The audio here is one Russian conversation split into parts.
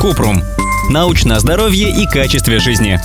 Купрум. Научное здоровье и качестве жизни.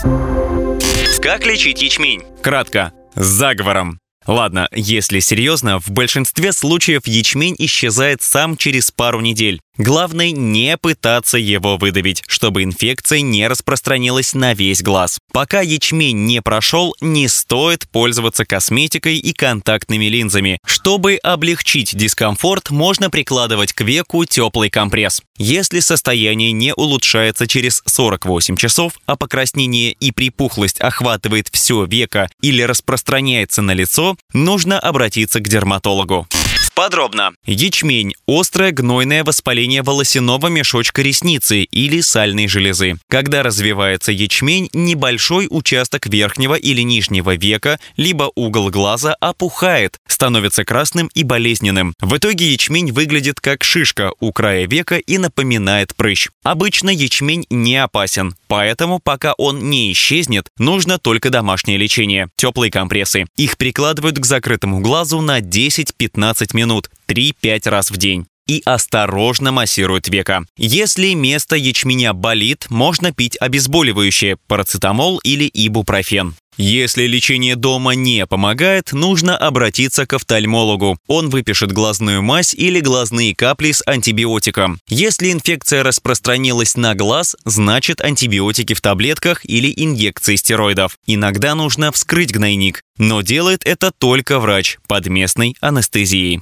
Как лечить ячмень? Кратко. С заговором. Ладно, если серьезно, в большинстве случаев ячмень исчезает сам через пару недель. Главное не пытаться его выдавить, чтобы инфекция не распространилась на весь глаз. Пока ячмень не прошел, не стоит пользоваться косметикой и контактными линзами. Чтобы облегчить дискомфорт, можно прикладывать к веку теплый компресс. Если состояние не улучшается через 48 часов, а покраснение и припухлость охватывает все веко или распространяется на лицо, нужно обратиться к дерматологу. Подробно. Ячмень – острое гнойное воспаление волосяного мешочка ресницы или сальной железы. Когда развивается ячмень, небольшой участок верхнего или нижнего века, либо угол глаза опухает, становится красным и болезненным. В итоге ячмень выглядит как шишка у края века и напоминает прыщ. Обычно ячмень не опасен, поэтому пока он не исчезнет, нужно только домашнее лечение – теплые компрессы. Их прикладывают к закрытому глазу на 10-15 минут минут 3-5 раз в день и осторожно массируют века. Если место ячменя болит, можно пить обезболивающее – парацетамол или ибупрофен. Если лечение дома не помогает, нужно обратиться к офтальмологу. Он выпишет глазную мазь или глазные капли с антибиотиком. Если инфекция распространилась на глаз, значит антибиотики в таблетках или инъекции стероидов. Иногда нужно вскрыть гнойник, но делает это только врач под местной анестезией.